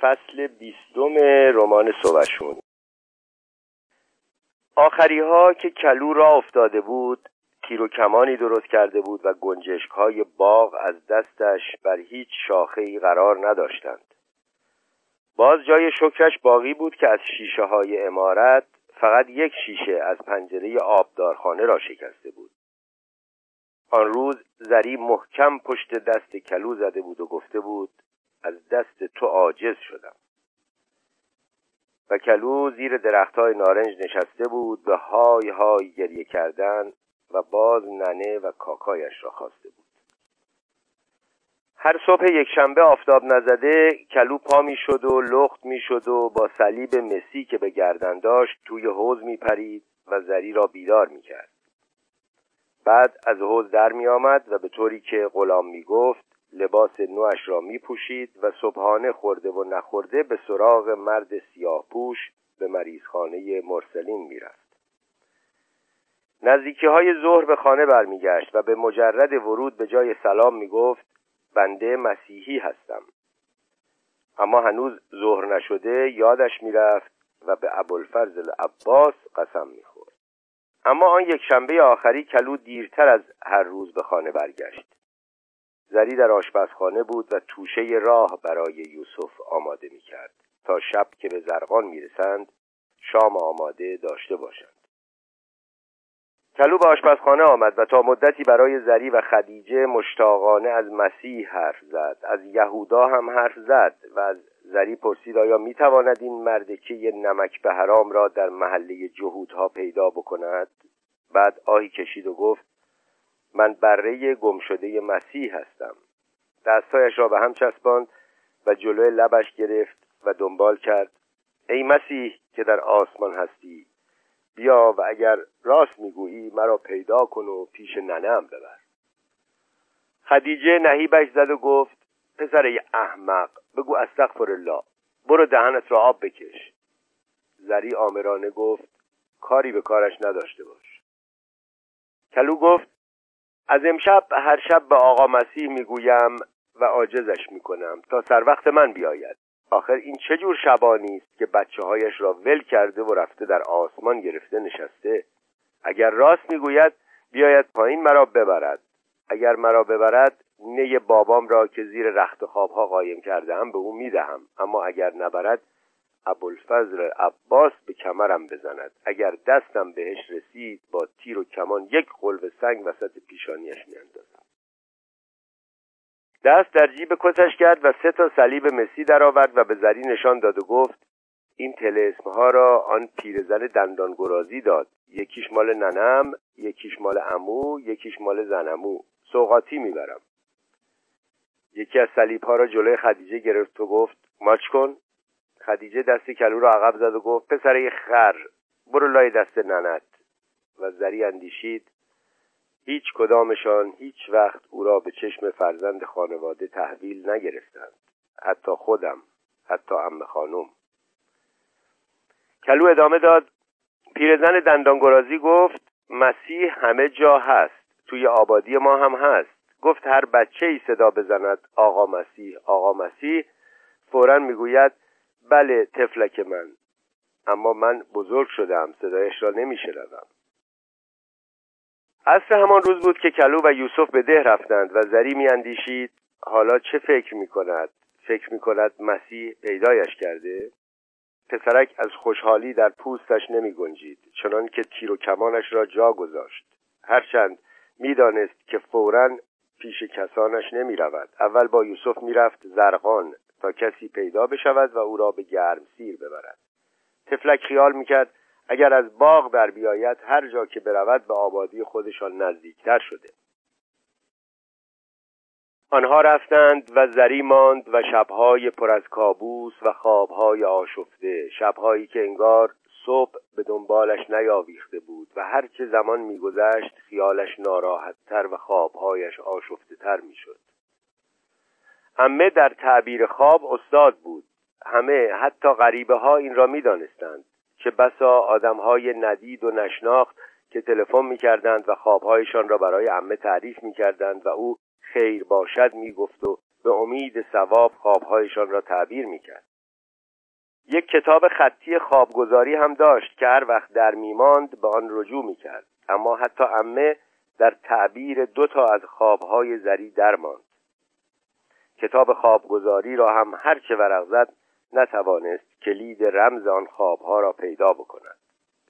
فصل بیستم رمان صبشون آخری ها که کلو را افتاده بود تیر و کمانی درست کرده بود و گنجشک های باغ از دستش بر هیچ شاخه ای قرار نداشتند. باز جای شکرش باقی بود که از شیشه های امارت فقط یک شیشه از پنجره آبدارخانه را شکسته بود. آن روز زری محکم پشت دست کلو زده بود و گفته بود از دست تو عاجز شدم. و کلو زیر درختهای نارنج نشسته بود به های های گریه کردن و باز ننه و کاکایش را خواسته بود. هر صبح یک شنبه آفتاب نزده کلو پا می شد و لخت می شد و با صلیب مسی که به گردن داشت توی حوز می پرید و زری را بیدار می کرد. بعد از حوز در می آمد و به طوری که غلام می گفت لباس نوش را می پوشید و صبحانه خورده و نخورده به سراغ مرد سیاه پوش به مریضخانه مرسلین می رفت. نزدیکی های ظهر به خانه برمیگشت و به مجرد ورود به جای سلام می گفت بنده مسیحی هستم. اما هنوز ظهر نشده یادش می‌رفت و به ابوالفضل عباس قسم می‌خورد. اما آن یک شنبه آخری کلو دیرتر از هر روز به خانه برگشت. زری در آشپزخانه بود و توشه راه برای یوسف آماده می‌کرد. تا شب که به زرقان می‌رسند شام آماده داشته باشند. کلو به آشپزخانه آمد و تا مدتی برای زری و خدیجه مشتاقانه از مسیح حرف زد. از یهودا هم حرف زد و از زری پرسید آیا می‌تواند این مردکه نمک به حرام را در محله جهودها پیدا بکند؟ بعد آهی کشید و گفت من بره گمشده مسیح هستم. دستهایش را به هم چسباند و جلوی لبش گرفت و دنبال کرد. ای مسیح که در آسمان هستی بیا و اگر راست می‌گویی مرا پیدا کن و پیش ننم ببر. خدیجه نهیبش زد و گفت پسر احمق بگو استغفر الله برو دهنت را آب بکش. زری آمرانه گفت کاری به کارش نداشته باش. کلو گفت از امشب هر شب به آقا مسیح می‌گویم و عاجزش می‌کنم تا سر وقت من بیاید. آخر این چه جور شبانی است که بچه هایش را ول کرده و رفته در آسمان گرفته نشسته؟ اگر راست می‌گوید بیاید پایین مرا ببرد. اگر مرا ببرد نی بابام را که زیر رخت خوابها قایم کرده هم به او می‌دهم. اما اگر نبرد ابوالفضل عباس به کمرم بزند. اگر دستم بهش رسید با تیر و کمان یک قلب سنگ وسط پیشانیش میاندازم. دست در جیب کتش کرد و سه تا صلیب مسی درآورد و به زری نشان داد و گفت این تلسم ها را آن پیرزن دندان گرازی داد. یکیش مال ننم یکیش مال امو یکیش مال زنمو. سوقاتی می‌برم. یکی از صلیب ها را جلوی خدیجه گرفت و گفت ماچ کن. خدیجه دست کلو را عقب زد و گفت پسر خر برو لای دست ننت. و زری اندیشید هیچ کدامشان هیچ وقت او را به چشم فرزند خانواده تحویل نگرفتند حتی خودم حتی ام خانم. کلو ادامه داد پیرزن دندانگرازی گفت مسیح همه جا هست توی آبادی ما هم هست. گفت هر بچه ای صدا بزند آقا مسیح آقا مسیح. فورا می‌گوید بله تفلک من. اما من بزرگ شدم صدایش را نمیشنوم. عصر همان روز بود که کلو و یوسف به ده رفتند و زری میاندیشید. حالا چه فکر می کند؟ فکر می کند مسیح پیدایش کرده؟ پسرک از خوشحالی در پوستش نمی گنجید چنان که تیر و کمانش را جا گذاشت. هرچند می‌دانست که فورا پیش کسانش نمی رود اول با یوسف می‌رفت زرقان تا کسی پیدا بشود و او را به گرم سیر ببرد. تفلک خیال می‌کرد اگر از باغ بر بیاید هر جا که برود به آبادی خودشان نزدیکتر شده. آنها رفتند و زری ماند و شبهای پر از کابوس و خوابهای آشفته شبهایی که انگار صبح به دنبالش نیاویخته بود و هر چه زمان میگذشت خیالش ناراحتتر و خوابهایش آشفته تر می‌شد. همه در تعبیر خواب استاد بود. همه حتی غریبه ها این را می‌دانستند چه بسا آدمهای ندید و نشناخت که تلفن می‌کردند و خوابهایشان را برای عمه تعریف می‌کردند و او خیر باشد می‌گفت و به امید ثواب خوابهایشان را تعبیر می‌کرد. یک کتاب خطی خوابگذاری هم داشت که هر وقت در میماند به آن رجوع می‌کرد. اما حتی امه در تعبیر دو تا از خوابهای زری درماند کتاب خوابگذاری را هم هرچه ورق زد نتوانست کلید رمز آن خوابها را پیدا بکند.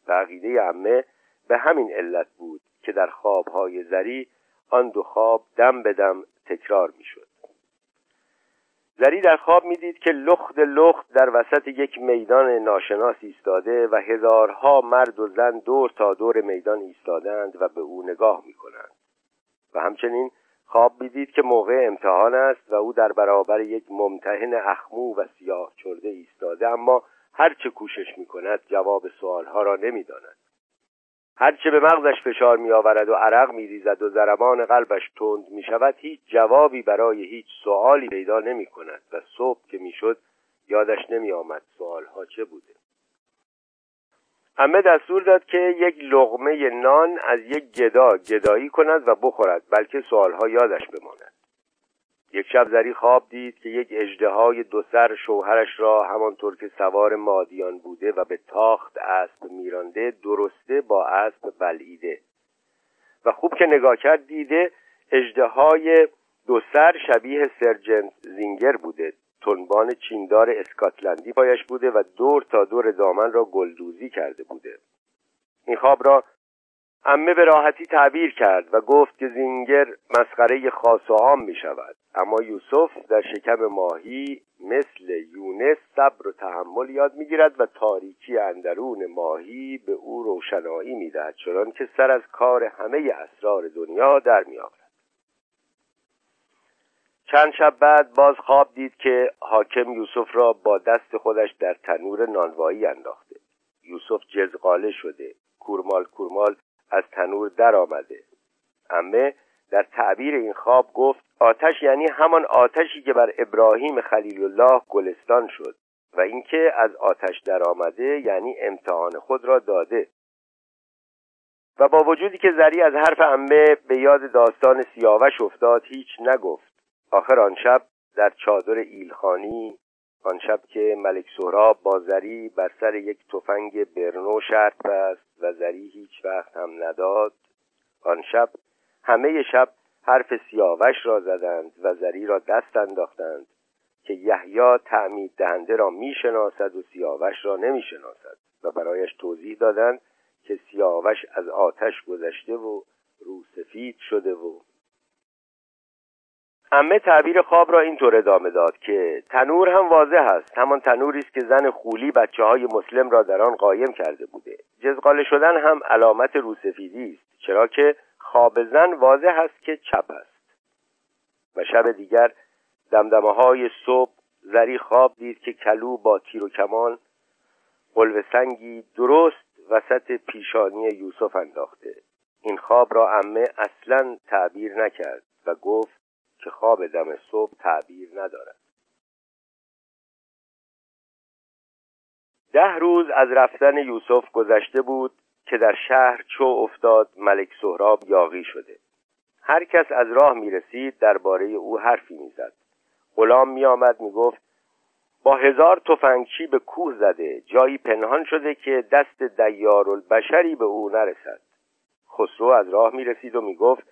و عقیده امه به همین علت بود که در خوابهای زری آن دو خواب دم به دم تکرار می‌شد. زری در خواب می‌دید که لخت لخت در وسط یک میدان ناشناس ایستاده و هزارها مرد و زن دور تا دور میدان ایستادند و به او نگاه می‌کنند. و همچنین خواب می‌دید که موقع امتحان است و او در برابر یک ممتحن اخمو و سیاه چرده ایستاده اما هرچه کوشش می‌کند جواب سوالها را نمی‌داند. هرچه به مغزش فشار می آورد و عرق می ریزد و ضربان قلبش تند می شود هیچ جوابی برای هیچ سوالی پیدا نمی کند و صبح که می شد یادش نمی آمد سوالها چه بوده. همه دستور داد که یک لغمه نان از یک گدا گدایی کند و بخورد بلکه سوالها یادش بماند. یک شب زری خواب دید که یک اجدهای دو سر شوهرش را همانطور که سوار مادیان بوده و به تاخت اسب میرانده درسته با اسب بلعیده. و خوب که نگاه کرد دیده اجدهای دو سر شبیه سرجنت زینگر بوده. تنبان چیندار اسکاتلندی پایش بوده و دور تا دور دامن را گلدوزی کرده بوده. این خواب را امه به راحتی تعبیر کرد و گفت که زینگر مسخره خاص و عام می شود. اما یوسف در شکم ماهی مثل یونس صبر و تحمل یاد می‌گیرد و تاریکی اندرون ماهی به او روشنایی می‌دهد چنان که سر از کار همه اسرار دنیا در میآورد چند شب بعد باز خواب دید که حاکم یوسف را با دست خودش در تنور نانوایی انداخته. یوسف جزقاله شده کورمال کورمال از تنور در آمده. امه در تعبیر این خواب گفت آتش یعنی همان آتشی که بر ابراهیم خلیل الله گلستان شد و اینکه از آتش در آمده یعنی امتحان خود را داده. و با وجودی که زری از حرف امه به یاد داستان سیاوش افتاد هیچ نگفت. آخر آن شب در چادر ایلخانی آن شب که ملک سهراب با زری بر سر یک تفنگ برنو شرط بست و زری هیچ وقت هم نداد آن شب همه شب حرف سیاوش را زدند و زری را دست انداختند که یحیی تعمید دهنده را می‌شناسد و سیاوش را نمی‌شناسد و برایش توضیح دادند که سیاوش از آتش گذشته و رو سفید شده و امه تعبیر خواب را اینطور ادامه داد که تنور هم واضح است. همان تنوری است که زن خولی بچه های مسلم را در آن قایم کرده بوده. جزقاله شدن هم علامت روسفیدی است چرا که خواب زن واضح است که چپ است. و شب دیگر دمدمه های صبح زری خواب دید که کلو با تیر و کمان قلب سنگی درست وسط پیشانی یوسف انداخته. این خواب را امه اصلا تعبیر نکرد و گفت که خواب دم صبح تعبیر ندارد. ده روز از رفتن یوسف گذشته بود که در شهر چو افتاد ملک سهراب یاغی شده. هر کس از راه می رسید درباره او حرفی می‌زد. غلام می آمد می گفت با هزار تفنگچی به کوه زده جایی پنهان شده که دست دیار البشری به او نرسد. خسرو از راه می رسید و می گفت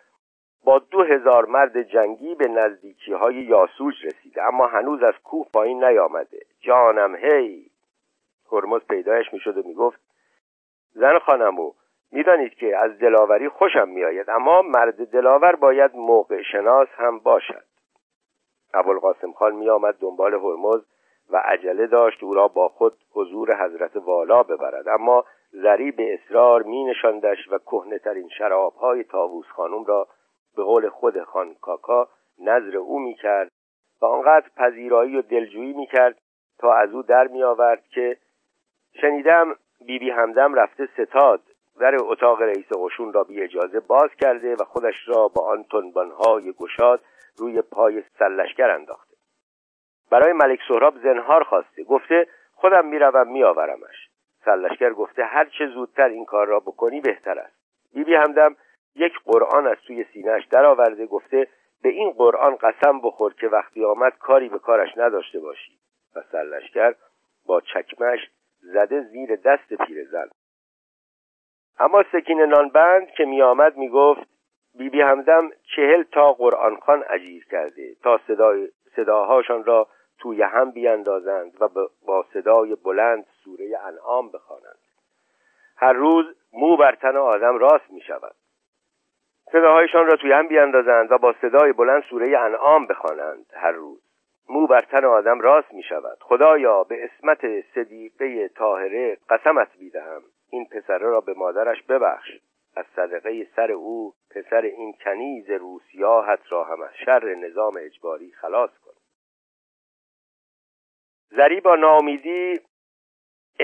با دو هزار مرد جنگی به نزدیکی های یاسوج رسیده. اما هنوز از کوه پایین نیامده. جانم هی! هرمز پیدایش می‌شد و می‌گفت زن خانمو می‌دانید که از دلاوری خوشم میآید اما مرد دلاور باید موقع شناس هم باشد. ابوالقاسم خان میآمد دنبال هرمز و عجله داشت او را با خود حضور حضرت والا ببرد. اما زری به اصرار می نشاندش و کهنه ترین شراب های تاووس خانم را به قول خود خان کاکا نظر او می‌کرد و آنقدر پذیرایی و دلجویی می‌کرد تا از او در میآورد که شنیدم بیبی همدم رفته ستاد در اتاق رئیس قشون را بی اجازه باز کرده و خودش را با آن تنبانهای گشاد روی پای سلشگر انداخته. برای ملک سهراب زنهار خواسته. گفته خودم می‌روم میآورمش. سلشگر گفته هر چه زودتر این کار را بکنی بهتر است. بیبی همدم یک قرآن از توی سینهش درآورده گفته به این قرآن قسم بخور که وقتی آمد کاری به کارش نداشته باشی. و سرلشکر با چکمش زده زیر دست پیرزن اما سکین نانبند که می آمد می گفت بی همدم چهل تا قرآن خان عجیر کرده تا صدای صداهاشان را توی هم بیاندازند و با صدای بلند سوره انعام بخوانند. هر روز مو بر تن آدم راست می شود صداهایشان را توی هم بیاندازند و با صدای بلند سوره انعام بخوانند. هر روز مو بر تن آدم راست می شود خدایا به اسمت صدیقه طاهره قسمت بیدهم این پسره را به مادرش ببخش. از صدقه سر او پسر این کنیز روسیاهت را هم از شر نظام اجباری خلاص کن. زری با ناامیدی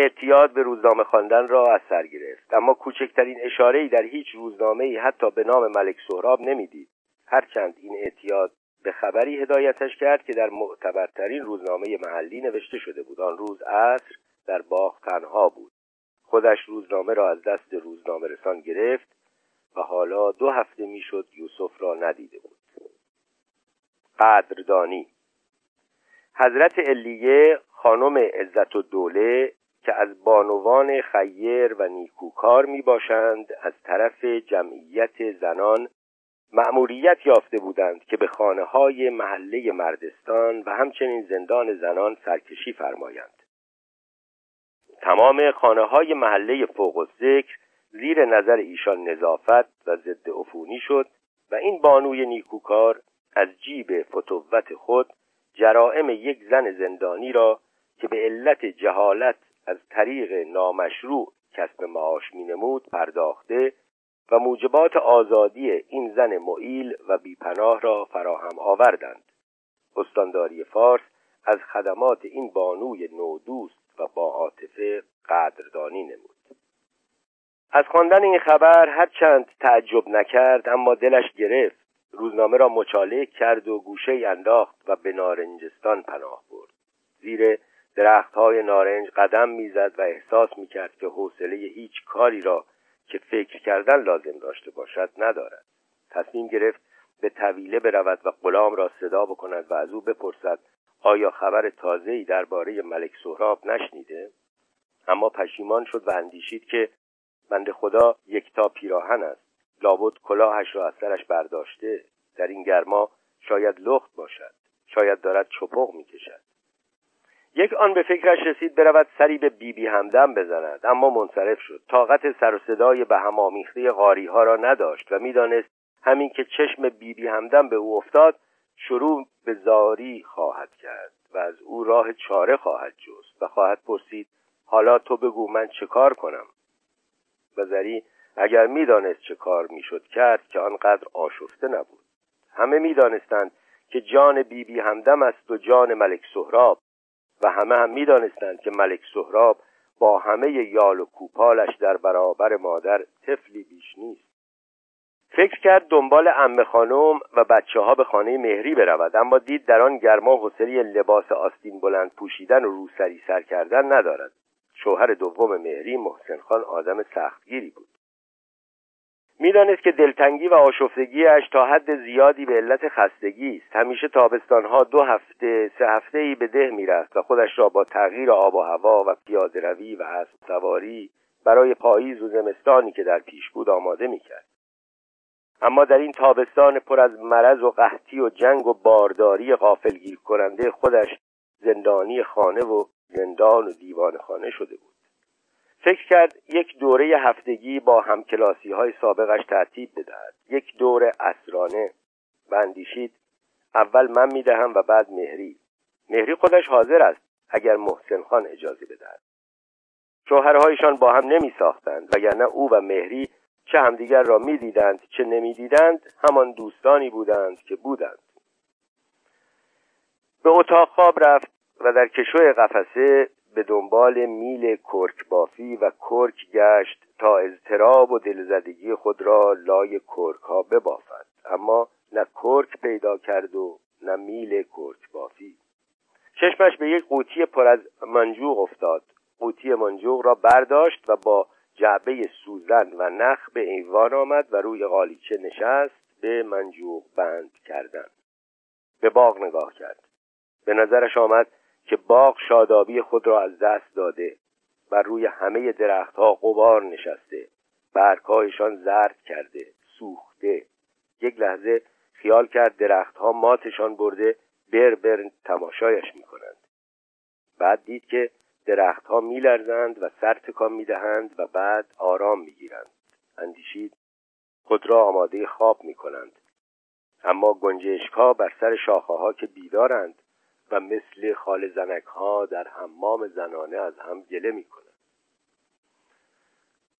اعتیاد به روزنامه خواندن را از سر گرفت. اما کوچکترین اشاره‌ای در هیچ روزنامه‌ای حتی به نام ملک سهراب نمی‌دید. هرچند این اعتیاد به خبری هدایتش کرد که در معتبرترین روزنامه محلی نوشته شده بود. آن روز عصر در باغ تنها بود. خودش روزنامه را از دست روزنامه رسان گرفت و حالا دو هفته می‌شد یوسف را ندیده بود. قدردانی حضرت علیه خانم عزت و دوله که از بانوان خیر و نیکوکار می باشند از طرف جمعیت زنان مأموریت یافته بودند که به خانه های محله مردستان و همچنین زندان زنان سرکشی فرمایند. تمام خانه های محله فوق و ذکر زیر نظر ایشان نظافت و ضد عفونی شد و این بانوی نیکوکار از جیب فتوت خود جرائم یک زن زندانی را که به علت جهالت از طریق نامشروع کسب معاش مینمود پرداخته و موجبات آزادی این زن معیل و بیپناه را فراهم آوردند. استانداری فارس از خدمات این بانوی نودوست و با عاطفه قدردانی نمود. از خواندن این خبر هرچند تعجب نکرد اما دلش گرفت. روزنامه را مچاله کرد و گوشه انداخت و به نارنجستان پناه برد. زیر های نارنج قدم می‌زد و احساس می‌کرد که حوصله هیچ کاری را که فکر کردن لازم داشته باشد ندارد. تصمیم گرفت به طویله برود و غلام را صدا بکند و از او بپرسد آیا خبر تازه‌ای درباره ملک سهراب نشنیده؟ اما پشیمان شد و اندیشید که بند خدا یکتا پیراهن است. لابد کلاهش را از سرش برداشته. در این گرما شاید لخت باشد. شاید دارد چپق می‌کشد. یک آن به فکرش رسید برود سری به بیبی بی همدم بزند. اما منصرف شد. طاقت سر و صدای به هم آمیخته قاری ها را نداشت و می‌دانست همین که چشم بیبی بی همدم به او افتاد شروع به زاری خواهد کرد و از او راه چاره خواهد جست و خواهد پرسید حالا تو بگو من چه کار کنم؟ و زری اگر می‌دانست چه کار می‌شد کرد که آنقدر آشفته نبود. همه می‌دانستند که جان بیبی بی همدم است و جان ملک سهراب. و همه هم می‌دانستند که ملک سهراب با همه یال و کوپالش در برابر مادر طفلی بیش نیست. فکر کرد دنبال امه خانم و بچه ها به خانه مهری برود اما دید در آن گرما حوصله لباس آستین بلند پوشیدن و روسری سر کردن ندارد. شوهر دوم مهری محسن خان آدم سختگیری بود. می‌دانست که دلتنگی و آشفتگیش تا حد زیادی به علت خستگی است. همیشه تابستانها دو هفته سه هفته ای به ده می‌رفت و خودش را با تغییر آب و هوا و پیاده روی و اسب سواری برای پاییز و زمستانی که در پیش بود آماده می‌کرد. اما در این تابستان پر از مرض و قحطی و جنگ و بارداری غافلگیر کننده خودش زندانی خانه و زندان و دیوان خانه شده بود. فکر کرد یک دوره هفتگی با همکلاسی های سابقش ترتیب بدهد. یک دوره اسرانه. و اندیشید اول من می‌دهم و بعد مهری. مهری خودش حاضر است اگر محسن خان اجازه بدهد. شوهرهایشان با هم نمی ساختند وگرنه او و مهری چه همدیگر را می‌دیدند چه نمی‌دیدند همان دوستانی بودند که بودند. به اتاق خواب رفت و در کشو قفسه به دنبال میل کرک بافی و کرک گشت تا اضطراب و دلزدگی خود را لای کرک ها ببافد. اما نه کرک پیدا کرد و نه میل کرک بافی. چشمش به یک قوطی پر از منجوق افتاد. قوطی منجوق را برداشت و با جعبه سوزن و نخ به ایوان آمد و روی قالیچه نشست به منجوق بند کردن. به باغ نگاه کرد. به نظرش آمد که باغ شادابی خود را از دست داده و روی همه درختها قبار نشسته. برگهایشان زرد کرده سوخته. یک لحظه خیال کرد درختها ماتشان برده بر بر تماشایش می‌کنند. بعد دید که درختها میلرزند و سر تکان می‌دهند و بعد آرام می‌گیرند. اندیشید خود را آماده خواب می‌کنند. اما گنجشک ها بر سر شاخه ها که بیدارند و مثل خال زنک ها در حمام زنانه از هم گله می کنند.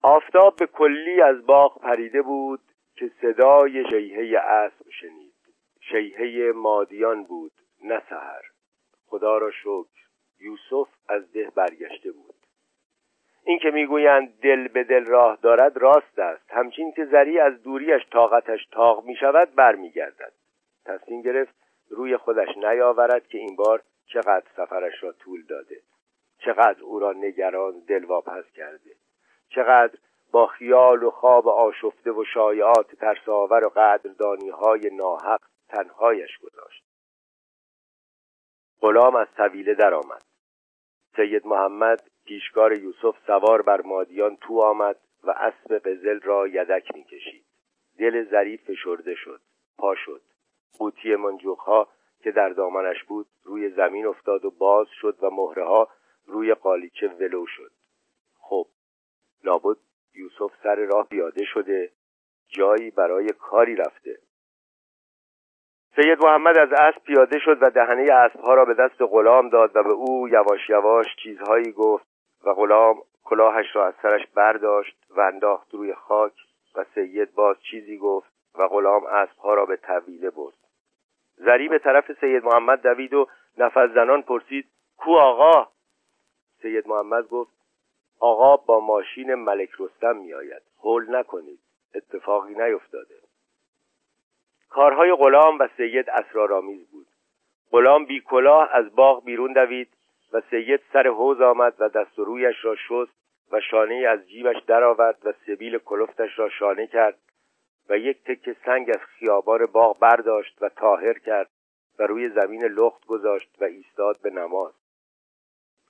آفتاب به کلی از باغ پریده بود که صدای شیهه اسب شنید. شیهه مادیان بود نه سهر خدا را شکر یوسف از ده برگشته بود. این که می‌گویند دل به دل راه دارد راست است. همچین که زری از دوریش طاقتش تاق می شود برمیگردد. تصمیم گرفت روی خودش نیاورد که این بار چقدر سفرش را طول داده. چقدر او را نگران دلواپس کرده. چقدر با خیال و خواب آشفته و شایعات ترساور و قدردانی های ناحق تنهایش گذاشت. غلام از طویله درآمد. سید محمد پیشکار یوسف سوار بر مادیان تو آمد و اسب قزل را یدک می‌کشید. دل ظریف فشرده شد. پا شد. قوطی منجوخها که در دامنش بود روی زمین افتاد و باز شد و مهره ها روی قالیچه ولو شد. خب لابد یوسف سر راه پیاده شده جایی برای کاری رفته. سید محمد از اسب پیاده شد و دهنه اسبها را به دست غلام داد و به او یواش یواش چیزهایی گفت و غلام کلاهش را از سرش برداشت و انداخت روی خاک و سید باز چیزی گفت و غلام اسبها را به طویله برد. زری به طرف سید محمد دوید و نفس زنان پرسید کو آقا؟ سید محمد گفت آقا با ماشین ملک رستم میآید هول نکنید اتفاقی نیفتاده. کارهای غلام و سید اسرارآمیز بود. غلام بی کلاه از باغ بیرون دوید و سید سر حوز آمد و دست و رویش را شست و شانه از جیبش درآورد و سبیل کلفتش را شانه کرد و یک تکه سنگ از خیابان باغ برداشت و تاهر کرد و روی زمین لخت گذاشت و ایستاد به نماز.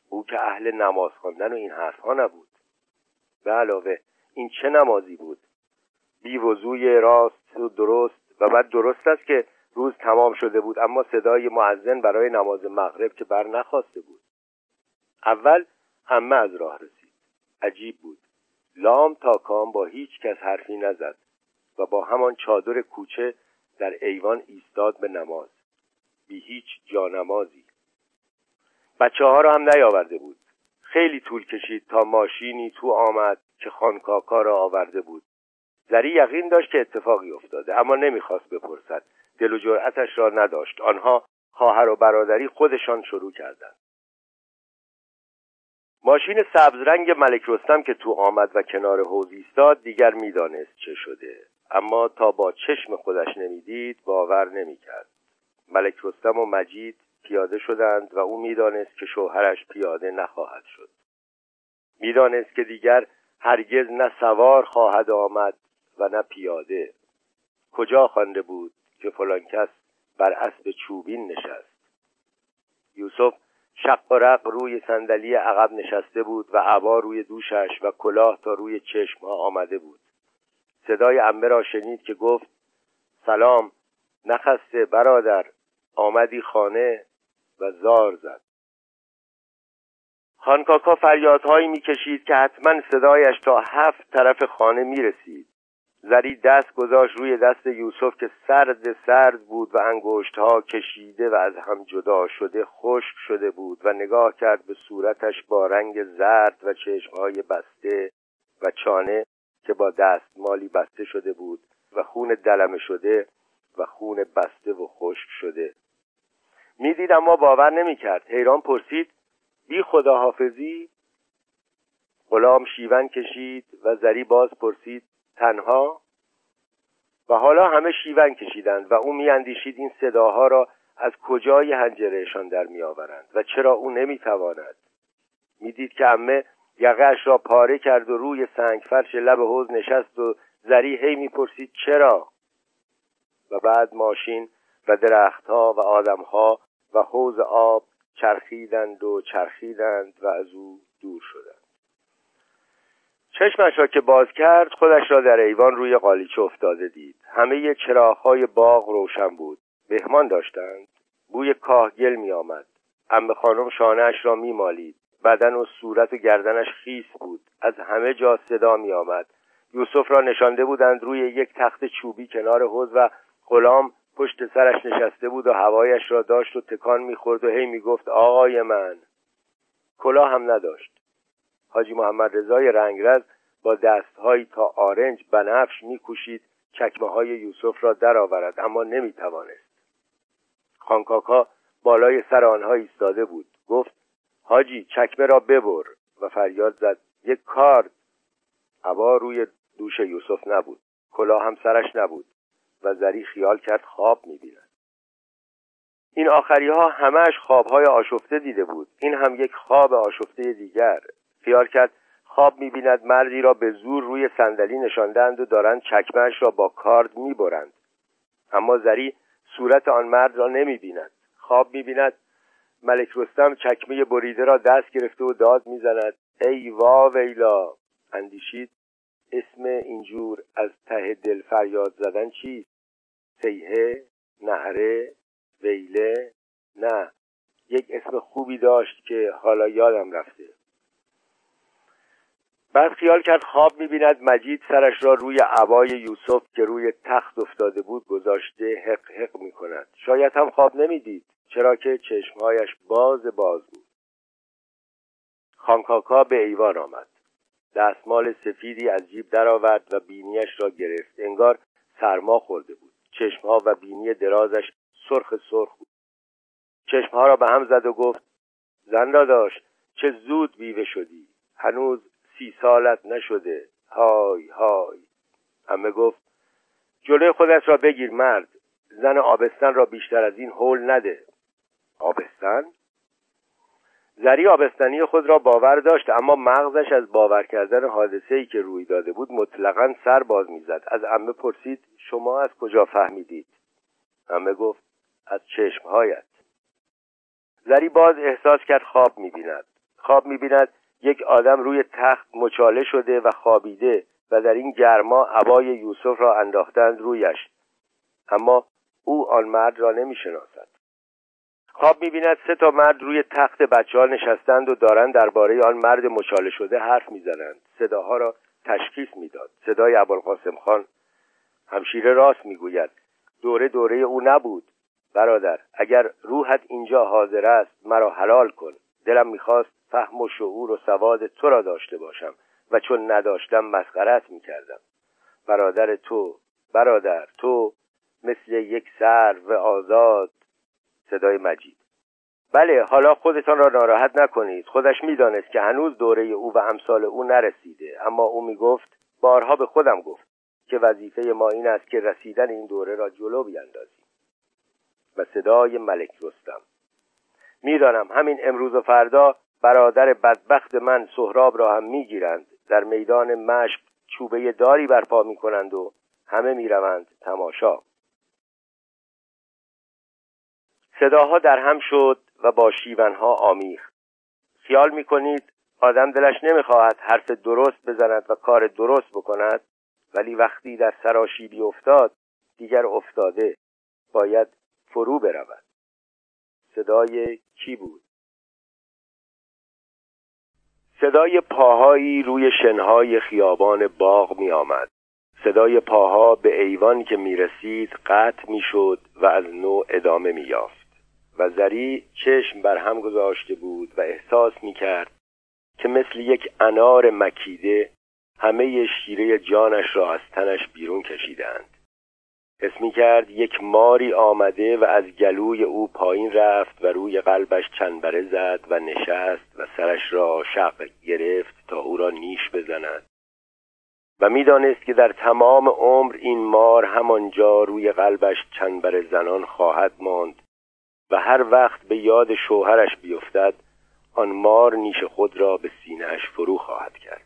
او که اهل نماز خواندن و این حرفها نبود. به علاوه این چه نمازی بود؟ بی وضوی راست و درست و بعد درست است که روز تمام شده بود اما صدای معزن برای نماز مغرب که بر نخواسته بود. اول همه از راه رسید. عجیب بود. لام تا کام با هیچ کس حرفی نزد. و با همان چادر کوچه در ایوان ایستاد به نماز. بی هیچ جانمازی. بچه ها را هم نیاورده بود. خیلی طول کشید تا ماشینی تو آمد که خانکاکا را آورده بود. زری یقین داشت که اتفاقی افتاده اما نمی‌خواست بپرسد. دل و جرأتش را نداشت. آنها خواهر و برادری خودشان شروع کردند. ماشین سبزرنگ ملک رستم که تو آمد و کنار حوز ایستاد دیگر می‌دانست چه شده. اما تا با چشم خودش نمی‌دید باور نمی‌کرد. ملک رستم و مجید پیاده شدند و او می‌دانست که شوهرش پیاده نخواهد شد. می‌دانست که دیگر هرگز نه سوار خواهد آمد و نه پیاده. کجا خوانده بود که فلان کس بر اسب چوبین نشست؟ یوسف شق و رق روی صندلی عقب نشسته بود و عبا روی دوشش و کلاه تا روی چشمها آمده بود. صدای امه را شنید که گفت سلام نخسته برادر آمدی خانه و زار زد. خانکاکا فریادهایی می‌کشید که حتما صدایش تا هفت طرف خانه می‌رسید. زری دست گذاشت روی دست یوسف که سرد سرد بود و انگشتها کشیده و از هم جدا شده خشک شده بود و نگاه کرد به صورتش با رنگ زرد و چشمهای بسته و چانه. که با دست مالی بسته شده بود و خون دلمه شده و خون بسته و خشک شده. می‌دید اما باور نمی‌کرد. حیران پرسید بی خداحافظی غلام شیون کشید و زری باز پرسید تنها؟ و حالا همه شیون کشیدند و او میاندیشید این صداها را از کجای هنجرهشان در میآورند و چرا او نمی‌تواند. می‌دید که امه یقهاش را پاره کرد و روی سنگ فرش لب حوز نشست و زری هی می‌پرسید چرا؟ و بعد ماشین و درختها و آدمها و حوز آب چرخیدند و چرخیدند و از او دور شدند. چشمش را که باز کرد خودش را در ایوان روی قالیچه افتاده دید. همه چراغهای باغ روشن بود. مهمان داشتند. بوی کاهگل می آمد خانم شانهاش را می مالید بدن و صورت و گردنش خیس بود. از همه جا صدا می آمد یوسف را نشانده بودند روی یک تخت چوبی کنار حوز و غلام پشت سرش نشسته بود و هوایش را داشت و تکان می‌خورد و هی می‌گفت آقای من. کلاه هم نداشت. حاجی محمد رضای رنگرز با دستهایی تا آرنج بنفش میکوشید چکمه های یوسف را درآورد اما نمی‌توانست. خانکاکا بالای سر آنها ایستاده بود. گفت حاجی چکمه را ببر. و فریاد زد یک کارد. عبا روی دوش یوسف نبود. کلاه هم سرش نبود. و زری خیال کرد خواب می‌بیند. این آخری ها همش خوابهای آشفته دیده بود. این هم یک خواب آشفته دیگر. خیال کرد خواب می‌بیند مردی را به زور روی صندلی نشاندند و دارند چکمهش را با کارد می‌برند. اما زری صورت آن مرد را نمی‌بیند. خواب می‌بیند ملک رستم چکمه بریده را دست گرفته و داد می‌زند. ای وا ویلا. اندیشید اسم اینجور از ته دل فریاد زدن چیست؟ سیهه نهره ویله؟ نه. یک اسم خوبی داشت که حالا یادم رفته. بعد خیال کرد خواب می‌بیند. مجید سرش را روی عبای یوسف که روی تخت افتاده بود گذاشته حق حق می‌کند. شاید هم خواب نمی‌دید. چرا که چشمهایش باز باز بود. خانکاکا به ایوان آمد. دستمال سفیدی از جیب درآورد و بینیش را گرفت. انگار سرما خورده بود. چشمها و بینی درازش سرخ سرخ بود. چشمها را به هم زد و گفت زن را داشت چه زود بیوه شدی. هنوز سی سالت نشده. های های. همه گفت جلوی خودت را بگیر مرد. زن آبستن را بیشتر از این حول نده. آبستن. زری آبستنی خود را باور داشت اما مغزش از باور کردن حادثه ای که روی داده بود مطلقا سر باز می‌زد. از امه پرسید شما از کجا فهمیدید؟ امه گفت از چشمهایت. زری باز احساس کرد خواب می‌بیند. خواب می‌بیند یک آدم روی تخت مچاله شده و خوابیده و در این گرما عبای یوسف را انداختند رویش. اما او آن مرد را نمی‌شناسد. خواب می‌بیند سه تا مرد روی تخت بچه ها نشستند و دارند درباره آن مرد مچاله شده حرف می‌زنند. صداها را تشخیص می‌داد. صدای ابوالقاسم خان همشیره راست می‌گوید. دوره دوره او نبود. برادر اگر روحت اینجا حاضر است مرا حلال کن. دلم می‌خواست فهم و شعور و سواد تو را داشته باشم و چون نداشتم مسخرت می‌کردم. برادر تو برادر تو مثل یک سر و آزاد صدای مجید. بله حالا خودتان را ناراحت نکنید. خودش می‌دانست که هنوز دوره او و امثال او نرسیده. اما او می‌گفت بارها به خودم گفت که وظیفه ما این است که رسیدن این دوره را جلو بیندازیم و صدای ملک رستم. می‌دانم همین امروز و فردا برادر بدبخت من سهراب را هم می‌گیرند. در میدان مشق چوبه داری برپا می‌کنند و همه می‌روند تماشا. صداها در هم شد و با شیونها آمیخت. خیال می‌کنید آدم دلش نمی‌خواهد حرف درست بزند و کار درست بکند ولی وقتی در سراشیبی افتاد دیگر افتاده باید فرو برود. صدای کی بود؟ صدای پاهایی روی شنهای خیابان باغ می آمد. صدای پاها به ایوان که می رسید قطع می و از نو ادامه می یافت و زری چشم بر هم گذاشته بود و احساس می کرد که مثل یک انار مکیده همه شیره جانش را از تنش بیرون کشیدند. حس می کرد یک ماری آمده و از گلوی او پایین رفت و روی قلبش چنبره زد و نشست و سرش را شق گرفت تا او را نیش بزند. و می‌دانست که در تمام عمر این مار همانجا روی قلبش چنبره زنان خواهد ماند و هر وقت به یاد شوهرش بیفتد آن مار نیش خود را به سینهش فرو خواهد کرد.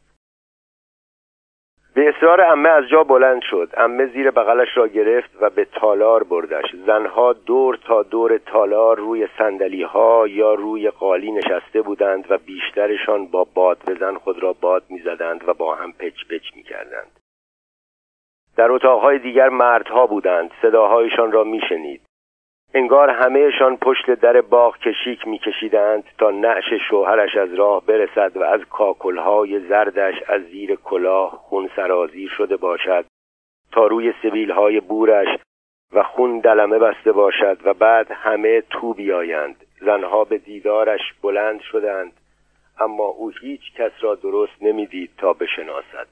به اصرار امه از جا بلند شد. امه زیر بغلش را گرفت و به تالار بردش. زنها دور تا دور تالار روی سندلی ها یا روی قالی نشسته بودند و بیشترشان با باد بزن خود را باد می‌زدند و با هم پچ پچ می‌کردند. در اتاقهای دیگر مردها بودند. صداهایشان را میشنید. انگار همهشان پشت در باغ کشیک میکشیدند تا نعش شوهرش از راه برسد و از کاکلهای زردش از زیر کلاه خون سرازیر شده باشد تا روی سبیلهای بورش و خون دلمه بسته باشد و بعد همه تو بیایند. زنها به دیدارش بلند شدند اما او هیچ کس را درست نمی‌دید تا بشناسد.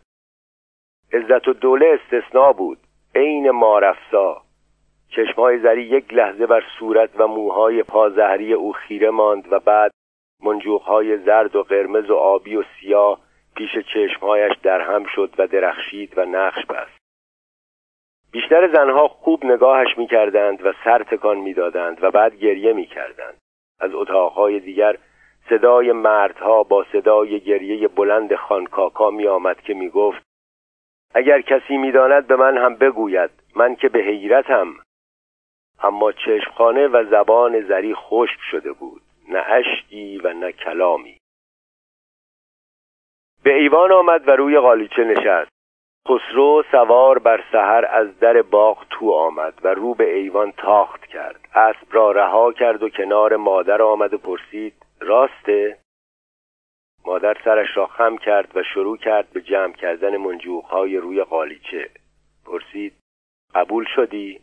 عزت و دوله استثنا بود. عین مارفسا چشمهای زری یک لحظه بر صورت و موهای پازهری او خیره ماند و بعد منجوقهای زرد و قرمز و آبی و سیاه پیش چشمهایش درهم شد و درخشید و نقش بست. بیشتر زنها خوب نگاهش می‌کردند و سر تکان می‌دادند و بعد گریه می‌کردند. از اتاقهای دیگر صدای مردها با صدای گریه بلند خانکاکا می آمد که می گفت اگر کسی می‌داند به من هم بگوید من که به حیرتم. اما چشمخانه و زبان زری خشک شده بود. نه اشکی و نه کلامی. به ایوان آمد و روی قالیچه نشست. خسرو سوار بر سحر از در باغ تو آمد و رو به ایوان تاخت کرد. اسب را رها کرد و کنار مادر آمد و پرسید راسته؟ مادر سرش را خم کرد و شروع کرد به جمع کردن منجوقهای روی قالیچه. پرسید قبول شدی؟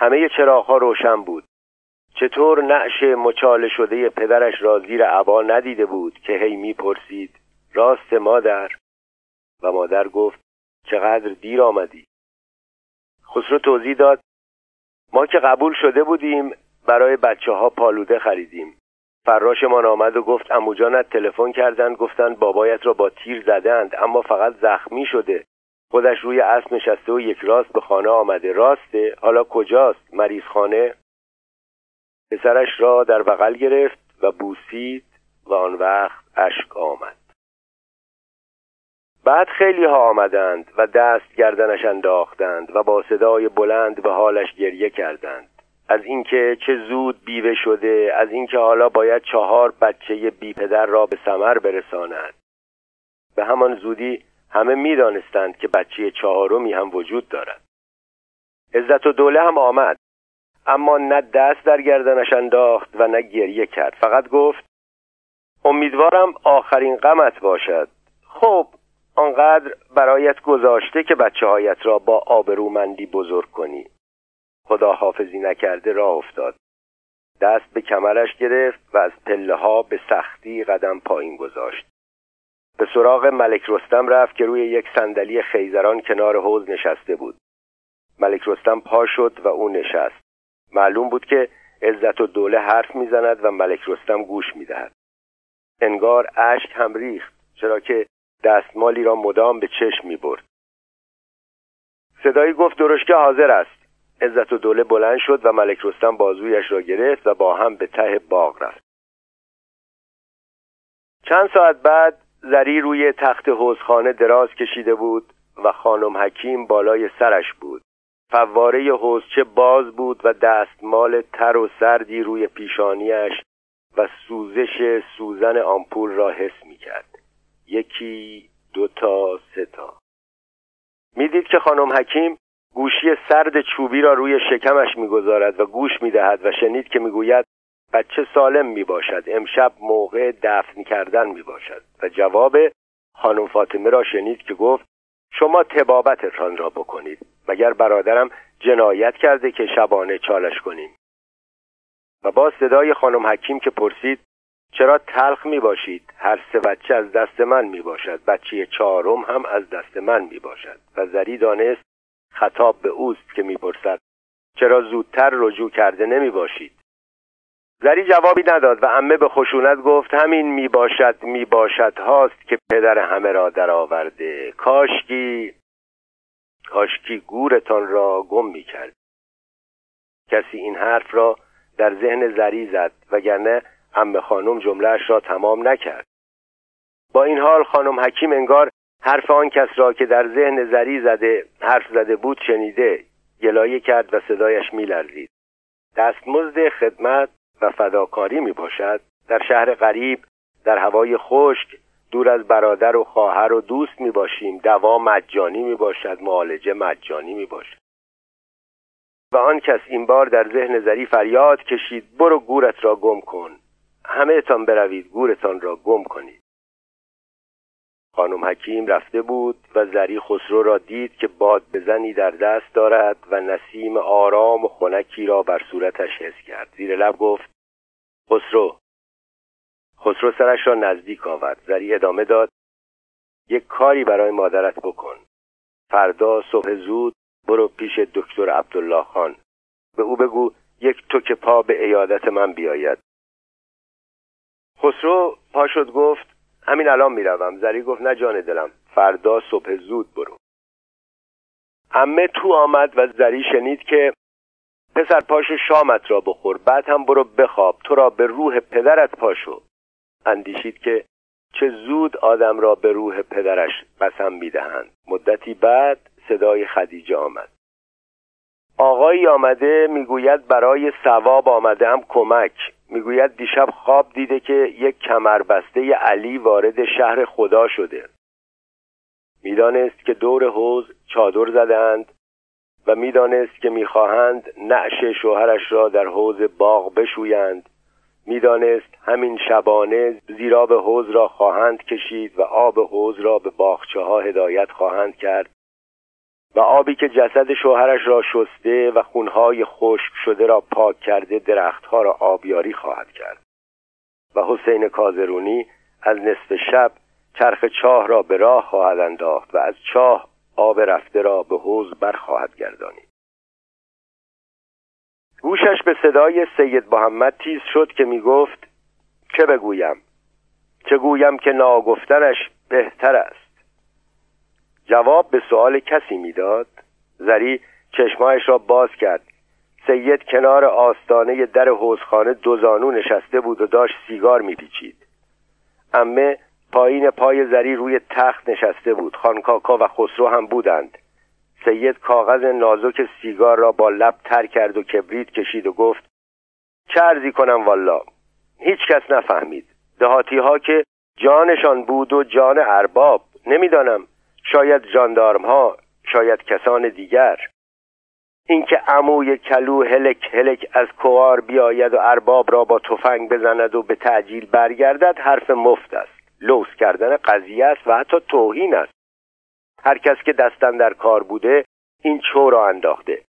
همه چراغها روشن بود. چطور نعش مچاله شده پدرش را زیر عبا ندیده بود که هی می‌پرسید راست مادر؟ و مادر گفت چقدر دیر آمدی. خسرو توضیح داد ما که قبول شده بودیم برای بچه ها پالوده خریدیم. فراشمان آمد و گفت اموجانت تلفن کردند گفتند بابایت را با تیر زدند اما فقط زخمی شده. خودش روی اسب نشسته و یک راست به خانه آمده. راسته. حالا کجاست مریض خانه؟ پسرش را در بغل گرفت و بوسید و آن وقت اشک آمد. بعد خیلی ها آمدند و دست گردنش انداختند و با صدای بلند به حالش گریه کردند. از اینکه چه زود بیوه شده از اینکه حالا باید چهار بچه بی پدر را به سمر برساند. به همان زودی همه می‌دانستند که بچه چهارمی هم وجود دارد. عزت و دوله هم آمد. اما نه دست در گردنش انداخت و نه گریه کرد. فقط گفت امیدوارم آخرین غمت باشد. خب آنقدر برایت گذاشته که بچه هایت را با آبرومندی بزرگ کنی. خدا حافظی نکرده راه افتاد. دست به کمرش گرفت و از پله ها به سختی قدم پایین گذاشت. به سراغ ملک رستم رفت که روی یک صندلی خیزران کنار حوز نشسته بود. ملک رستم پا شد و او نشست. معلوم بود که عزت و دوله حرف می‌زند و ملک رستم گوش می‌دهد. انگار اشک هم ریخت چرا که دستمالی را مدام به چشم می برد صدایی گفت درشکه حاضر است. عزت و دوله بلند شد و ملک رستم بازویش را گرفت و با هم به ته باغ رفت. چند ساعت بعد زری روی تخت حوزخانه دراز کشیده بود و خانم حکیم بالای سرش بود. فواره حوزچه باز بود و دستمال تر و سردی روی پیشانیش و سوزش سوزن آمپول را حس می کرد یکی دو تا سه تا. می‌دید که خانم حکیم گوشی سرد چوبی را روی شکمش می‌گذارد و گوش می‌دهد و شنید که می‌گوید بچه سالم می‌باشد. امشب موقع دفن کردن می‌باشد. و جواب خانم فاطمه را شنید که گفت شما تبابتتان را بکنید. مگر برادرم جنایت کرده که شبانه چالش کنیم؟ و با صدای خانم حکیم که پرسید چرا تلخ می باشید هر سه بچه از دست من می باشد بچه چهارم هم از دست من می باشد و زری دانست خطاب به اوست که می‌پرسد چرا زودتر رجوع کرده نمی باشید زری جوابی نداد و امه به خشونت گفت همین می باشد می باشد هاست که پدر همه را درآورده. کاشکی کاشکی گورتان را گم می کرد کسی این حرف را در ذهن زری زد وگرنه امه خانم جملهش را تمام نکرد. با این حال خانم حکیم انگار حرف آن کس را که در ذهن زری زده حرف زده بود شنیده گلایه کرد و صدایش میلرزید. دستمزد خدمت و فداکاری می باشد در شهر غریب در هوای خشک دور از برادر و خواهر و دوست می باشیم دوا مجانی می باشد معالجه مجانی می باشد و آن کس این بار در ذهن زری فریاد کشید برو گورت را گم کن. همه اتان بروید گورتان را گم کنید. خانم حکیم رفته بود و زری خسرو را دید که باد بزنی در دست دارد و نسیم آرام و خنکی را بر صورتش حس کرد. زیر لب گفت خسرو خسرو سرش را نزدیک آورد. زری ادامه داد یک کاری برای مادرت بکن. فردا صبح زود برو پیش دکتر عبدالله خان. به او بگو یک توک پا به ایادت من بیاید. خسرو پا شد گفت همین الان می‌روم. زری گفت نه جان دلم. فردا صبح زود برو. امه تو آمد و زری شنید که پسر پاشو شامت را بخور. بعد هم برو بخواب. تو را به روح پدرت پاشو اندیشید که چه زود آدم را به روح پدرش قسم می‌دهند. مدتی بعد صدای خدیجه آمد. آقایی آمده می‌گوید برای ثواب آمده هم کمک. می‌گوید دیشب خواب دیده که یک کمربسته علی وارد شهر خدا شده. می‌دانست که دور حوز چادر زدند و می‌دانست که می‌خواهند نعش شوهرش را در حوز باغ بشویند. می‌دانست همین شبانه زیراب حوز را خواهند کشید و آب حوز را به باغچه ها هدایت خواهند کرد. و آبی که جسد شوهرش را شسته و خونهای خشک شده را پاک کرده درختها را آبیاری خواهد کرد. و حسین کازرونی از نصف شب چرخ چاه را به راه خواهد انداخت و از چاه آب رفته را به حوز برخواهد گردانید. گوشش به صدای سید محمد تیز شد که می گفت چه بگویم؟ چه گویم که ناگفتنش بهتر است. جواب به سوال کسی می‌داد؟ زری چشمایش را باز کرد. سید کنار آستانه در حوزخانه دوزانو نشسته بود و داشت سیگار میپیچید. امه پایین پای زری روی تخت نشسته بود. خانکاکا و خسرو هم بودند. سید کاغذ نازک سیگار را با لب تر کرد و کبریت کشید و گفت چه کنم والا؟ هیچ کس نفهمید. دهاتی ها که جانشان بود و جان ارباب. نمی‌دانم. شاید جاندارم ها شاید کسان دیگر. اینکه عموی کلو هلک هلک از کوار بیاید و ارباب را با تفنگ بزند و به تعجیل برگردد حرف مفت است. لوس کردن قضیه است و حتی توهین است. هر کس که دستن در کار بوده این چو را انداخته.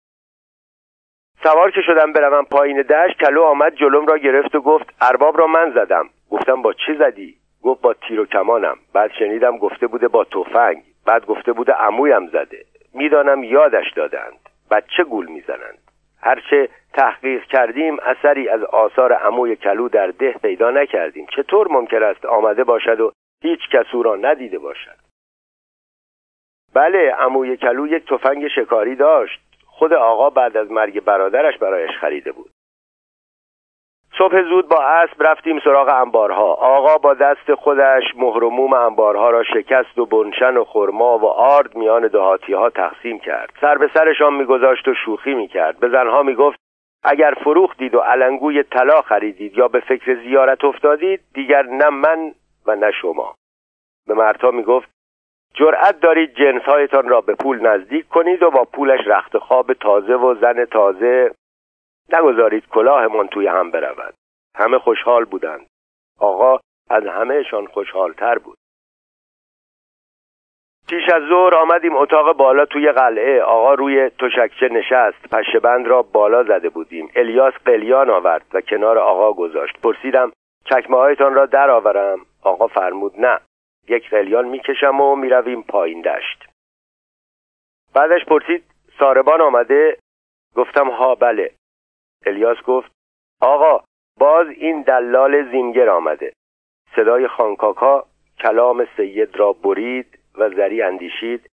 سوار که شدم بروم پایین دشت کلو آمد جلوم را گرفت و گفت ارباب را من زدم. گفتم با چه زدی؟ گفت با تیر و کمانم. بعد شنیدم گفته بوده با تفنگ. بعد گفته بوده عمویم زده. می‌دانم یادش دادند. بچه گول می‌زنند؟ هرچه تحقیق کردیم اثری از آثار عموی کلو در ده پیدا نکردیم. چطور ممکن است آمده باشد و هیچ کس او را ندیده باشد؟ بله عموی کلو یک تفنگ شکاری داشت. خود آقا بعد از مرگ برادرش برایش خریده بود. صبح زود با اسب رفتیم سراغ انبارها. آقا با دست خودش مهرموم انبارها را شکست و بنشن و خرما و آرد میان دهاتی ها تقسیم کرد. سر به سرشان میگذاشت و شوخی می‌کرد. به زنها می‌گفت اگر فروختید و علنگوی طلا خریدید یا به فکر زیارت افتادید دیگر نه من و نه شما. به مردها می‌گفت جرأت دارید جنسهایتان را به پول نزدیک کنید و با پولش رخت خواب تازه و زن تازه نگذارید کلاهمان توی هم برود. همه خوشحال بودند. آقا از همهشان خوشحالتر بود. پیش از ظهر آمدیم اتاق بالا توی قلعه. آقا روی تشکچه نشست. پشه بند را بالا زده بودیم. الیاس قلیان آورد و کنار آقا گذاشت. پرسیدم چکمه هایتان را در آورم آقا فرمود نه. یک قلیان می‌کشم و می‌رویم پایین دشت. بعدش پرسید ساربان آمده؟ گفتم ها بله. الیاس گفت آقا باز این دلال زینگر آمده. صدای خانکاکا کلام سید را برید و زری اندیشید.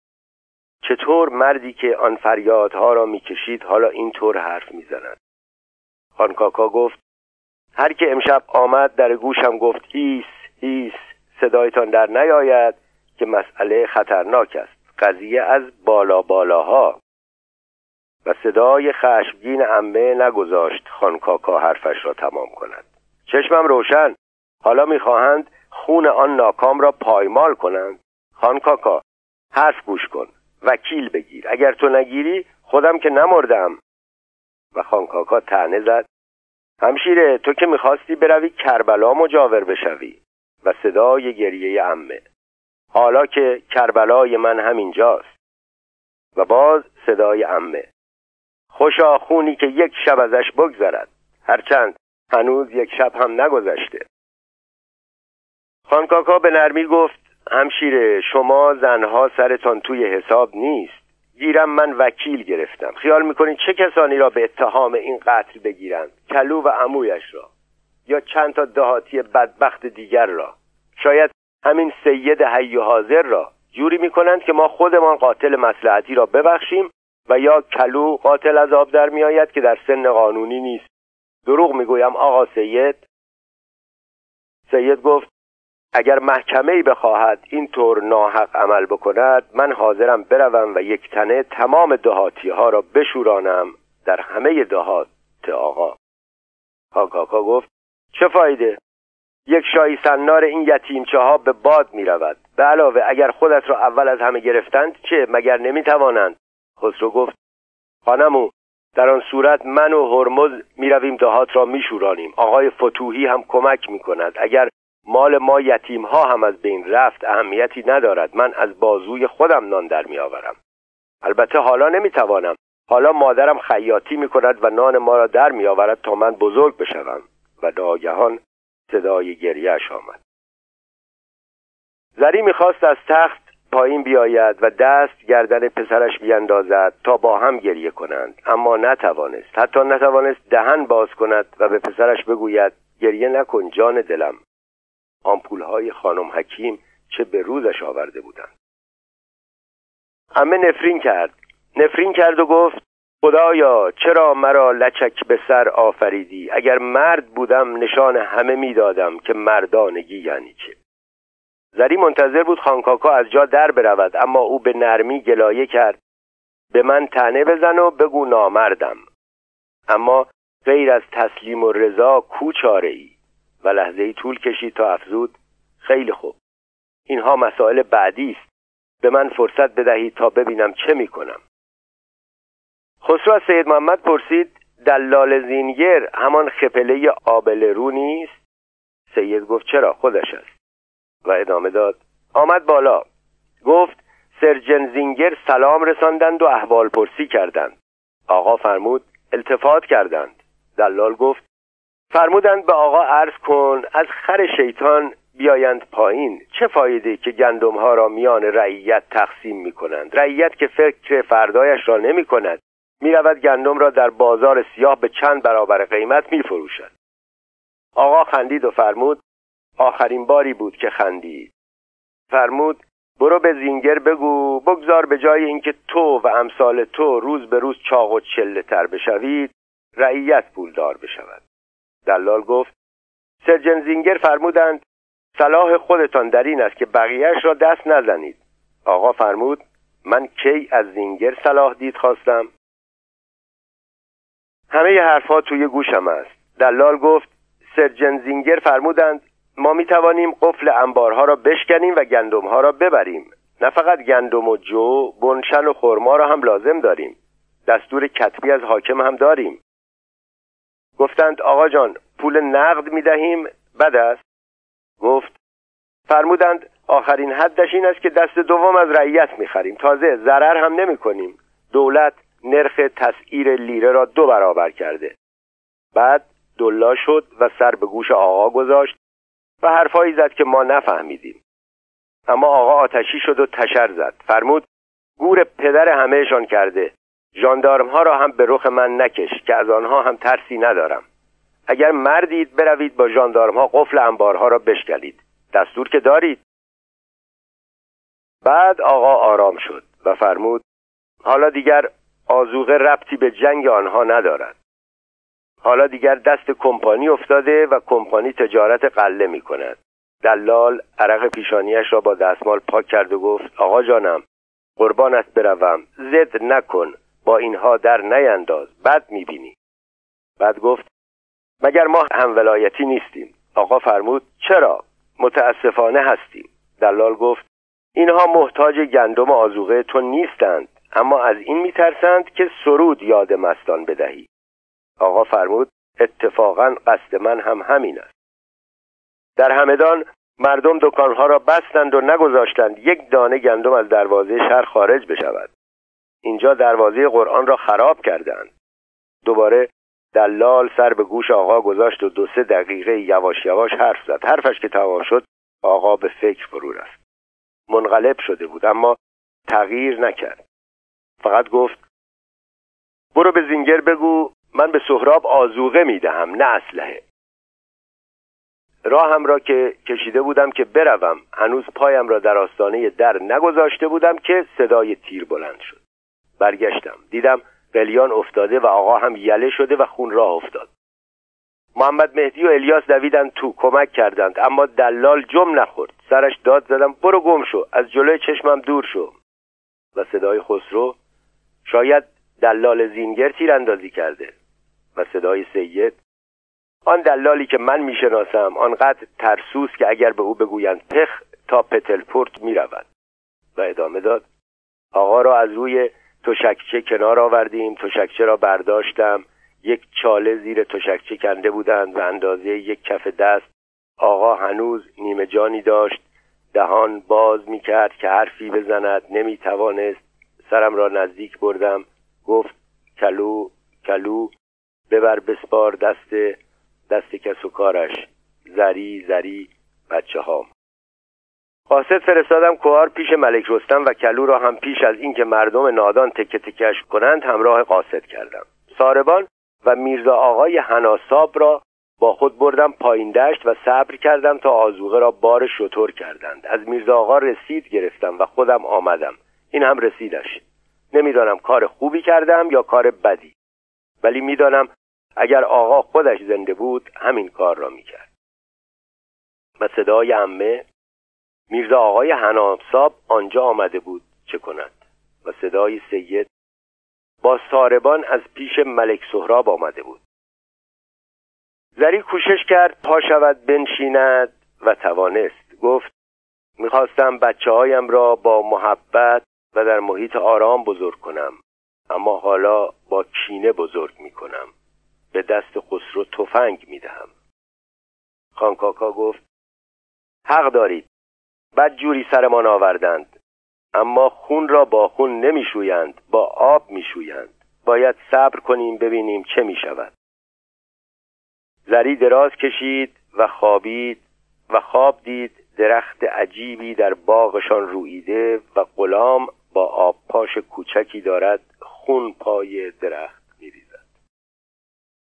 چطور مردی که آن فریادها را می‌کشید حالا اینطور حرف می‌زند؟ خان کاکا گفت هر که امشب آمد در گوشم گفت هیس هیس صدایتان در نیاید که مسئله خطرناک است. قضیه از بالا بالاها. و صدای خشمگین عمه نگذاشت خان کاکا حرفش را تمام کند. چشمم روشن. حالا می‌خواهند خون آن ناکام را پایمال کنند. خان کاکا حرف گوش کن. وکیل بگیر. اگر تو نگیری خودم که نمردم. و خانکاکا تنه زد. همشیره تو که می‌خواستی بروی کربلا مجاور بشوی. و صدای گریه امه حالا که کربلای من همینجاست. و باز صدای امه خوشا خونی که یک شب ازش بگذرد. هرچند هنوز یک شب هم نگذشته. خانکاکا به نرمی گفت همشیره شما زنها سرتان توی حساب نیست. گیرم من وکیل گرفتم. خیال می‌کنید چه کسانی را به اتهام این قتل بگیرند کلو و عمویش را. یا چند تا دهاتی بدبخت دیگر را. شاید همین سید حی حاضر را. جوری می‌کنند که ما خودمان قاتل مسلحتی را ببخشیم و یا کلو قاتل از آب در میآید که در سن قانونی نیست. دروغ می‌گویم آقا سید. سید گفت اگر محکمه ای بخواهد این طور ناحق عمل بکند من حاضرم بروم و یک تنه تمام دهاتی ها را بشورانم در همه دهات آقا. کاکاکا گفت چه فایده؟ یک شایی سنار این یتیمچه ها به باد می رود به علاوه اگر خودت را اول از همه گرفتند چه؟ مگر نمی توانند خسرو گفت خانمو در آن صورت من و هرمز می رویم دهات را می شورانیم آقای فتوهی هم کمک می کند اگر مال ما یتیم ها هم از بین رفت اهمیتی ندارد. من از بازوی خودم نان در می آورم البته حالا نمی توانم حالا مادرم خیاطی می کند و نان ما را در می آورد تا من بزرگ بشوم. و ناگهان صدای گریهش آمد. زری می‌خواست از تخت پایین بیاید و دست گردن پسرش بیاندازد تا با هم گریه کنند. اما نتوانست. حتی نتوانست دهن باز کند و به پسرش بگوید گریه نکن جان دلم. های خانم حکیم چه به روزش آورده بودند. همه نفرین کرد. نفرین کرد و گفت خدایا چرا مرا لچک به سر آفریدی؟ اگر مرد بودم نشان همه می‌دادم که مردانگی یعنی چه. زری منتظر بود خانکاکا از جا در برود اما او به نرمی گلایه کرد. به من تنه بزن و بگو نامردم. اما غیر از تسلیم و رضا کو ای و لحظه ای طول کشید تا افزود خیلی خوب. اینها مسائل بعدی است. به من فرصت بدهید تا ببینم چه می‌کنم. خسرو از سید محمد پرسید دلال زینگر همان خپله آبل رو نیست؟ سید گفت چرا؟ خودش است. و ادامه داد. آمد بالا. گفت سرجن زینگر سلام رساندند و احوال پرسی کردند. آقا فرمود التفات کردند. دلال گفت فرمودند به آقا عرض کن از خر شیطان بیایند پایین. چه فایده که گندم ها را میان رعیت تقسیم می کنند رعیت که فکر فردایش را نمی کند می رود گندم را در بازار سیاه به چند برابر قیمت می فروشد آقا خندید و فرمود آخرین باری بود که خندید. فرمود برو به زینگر بگو بگذار به جای اینکه تو و امثال تو روز به روز چاق و چله تر بشوید رعیت پولدار بشود. دلال گفت سرجن زینگر فرمودند صلاح خودتان در این است که بقیهش را دست نزنید. آقا فرمود من کی از زینگر صلاح دید خواستم؟ همه حرفها توی گوشم است. دلال گفت سرجن زینگر فرمودند ما می توانیم قفل انبارها را بشکنیم و گندمها را ببریم. نه فقط گندم و جو بنشن و خرما را هم لازم داریم. دستور کتبی از حاکم هم داریم. گفتند آقا جان پول نقد می دهیم بد است. گفت فرمودند آخرین حدش این است که دست دوم از رعیت می خریم تازه ضرر هم نمی کنیم دولت نرخ تسعیر لیره را دو برابر کرده. بعد دلا شد و سر به گوش آقا گذاشت. و حرفایی زد که ما نفهمیدیم. اما آقا آتشی شد و تشر زد. فرمود گور پدر همهشان کرده. جاندارم ها را هم به رخ من نکش که از آنها هم ترسی ندارم. اگر مردید بروید با جاندارم ها قفل انبارها را بشکلید. دستور که دارید. بعد آقا آرام شد و فرمود حالا دیگر آزوغه ربطی به جنگ آنها ندارد. حالا دیگر دست کمپانی افتاده و کمپانی تجارت قله می کند دلال عرق پیشانیش را با دستمال پاک کرد و گفت آقا جانم قربانت بروم زد نکن با اینها در نینداز بد می‌بینی. بعد گفت مگر ما هم ولایتی نیستیم؟ آقا فرمود چرا؟ متاسفانه هستیم. دلال گفت اینها محتاج گندم آزوغه تو نیستند اما از این میترسند که سرود یاد مستان بدهی. آقا فرمود اتفاقا قصد من هم همین است. در همدان مردم دکانها را بستند و نگذاشتند یک دانه گندم از دروازه شهر خارج بشود. اینجا دروازه قرآن را خراب کردند. دوباره دلال سر به گوش آقا گذاشت و دو سه دقیقه یواش یواش حرف زد. حرفش که تمام شد آقا به فکر فرو رفت. منقلب شده بود اما تغییر نکرد. فقط گفت برو به زینگر بگو من به سهراب آزوغه می‌دهم نه اسلحه. راهم را که کشیده بودم که بروم هنوز پایم را در آستانه در نگذاشته بودم که صدای تیر بلند شد. برگشتم دیدم قلیان افتاده و آقا هم یله شده و خون راه افتاد. محمد مهدی و الیاس دویدن تو کمک کردند اما دلال جم نخورد. سرش داد زدم برو گم شو از جلوی چشمم دور شو. و صدای خسرو شاید دلال زینگر تیراندازی کرده. و صدای سید. آن دلالی که من می‌شناسم آنقدر ترسوس که اگر به او بگویند پخ تا پتلپورت می‌رود. و ادامه داد آقا را از روی تشکچه کنار آوردیم تشکچه را برداشتم. یک چاله زیر تشکچه کنده بودند و اندازه یک کف دست. آقا هنوز نیمه جانی داشت. دهان باز می‌کرد که حرفی بزند نمی‌توانست. سرم را نزدیک بردم. گفت کلو کلو. ببر بسپار دست دست کس و کارش. زری زری بچه هام قاصد فرستادم کوهار پیش ملک رستم و کلو را هم پیش از اینکه مردم نادان تکه تکش کنند همراه قاصد کردم. ساربان و میرزا آقای حناساب را با خود بردم پایین دشت و صبر کردم تا آزوغه را بار شطور کردند. از میرزا آقا رسید گرفتم و خودم آمدم. این هم رسیدش. نمی‌دانم کار خوبی کردم یا کار بدی. ولی می‌دانم اگر آقا خودش زنده بود همین کار را می‌کرد. و صدای امه میرزا آقای حنابساب آنجا آمده بود چه کند؟ و صدای سید با ساربان از پیش ملک سهراب آمده بود. زری کوشش کرد پا شود بنشیند و توانست. گفت می‌خواستم بچه هایم را با محبت و در محیط آرام بزرگ کنم اما حالا با کینه بزرگ می‌کنم. به دست خسرو تفنگ می‌دهم. خانکاکا گفت حق دارید. بد جوری سرمان آوردند. اما خون را با خون نمیشویند با آب میشویند. باید صبر کنیم ببینیم چه می‌شود. زری دراز کشید و خوابید و خواب دید درخت عجیبی در باغشان رویده و غلام با آب پاش کوچکی دارد خون پای درخت.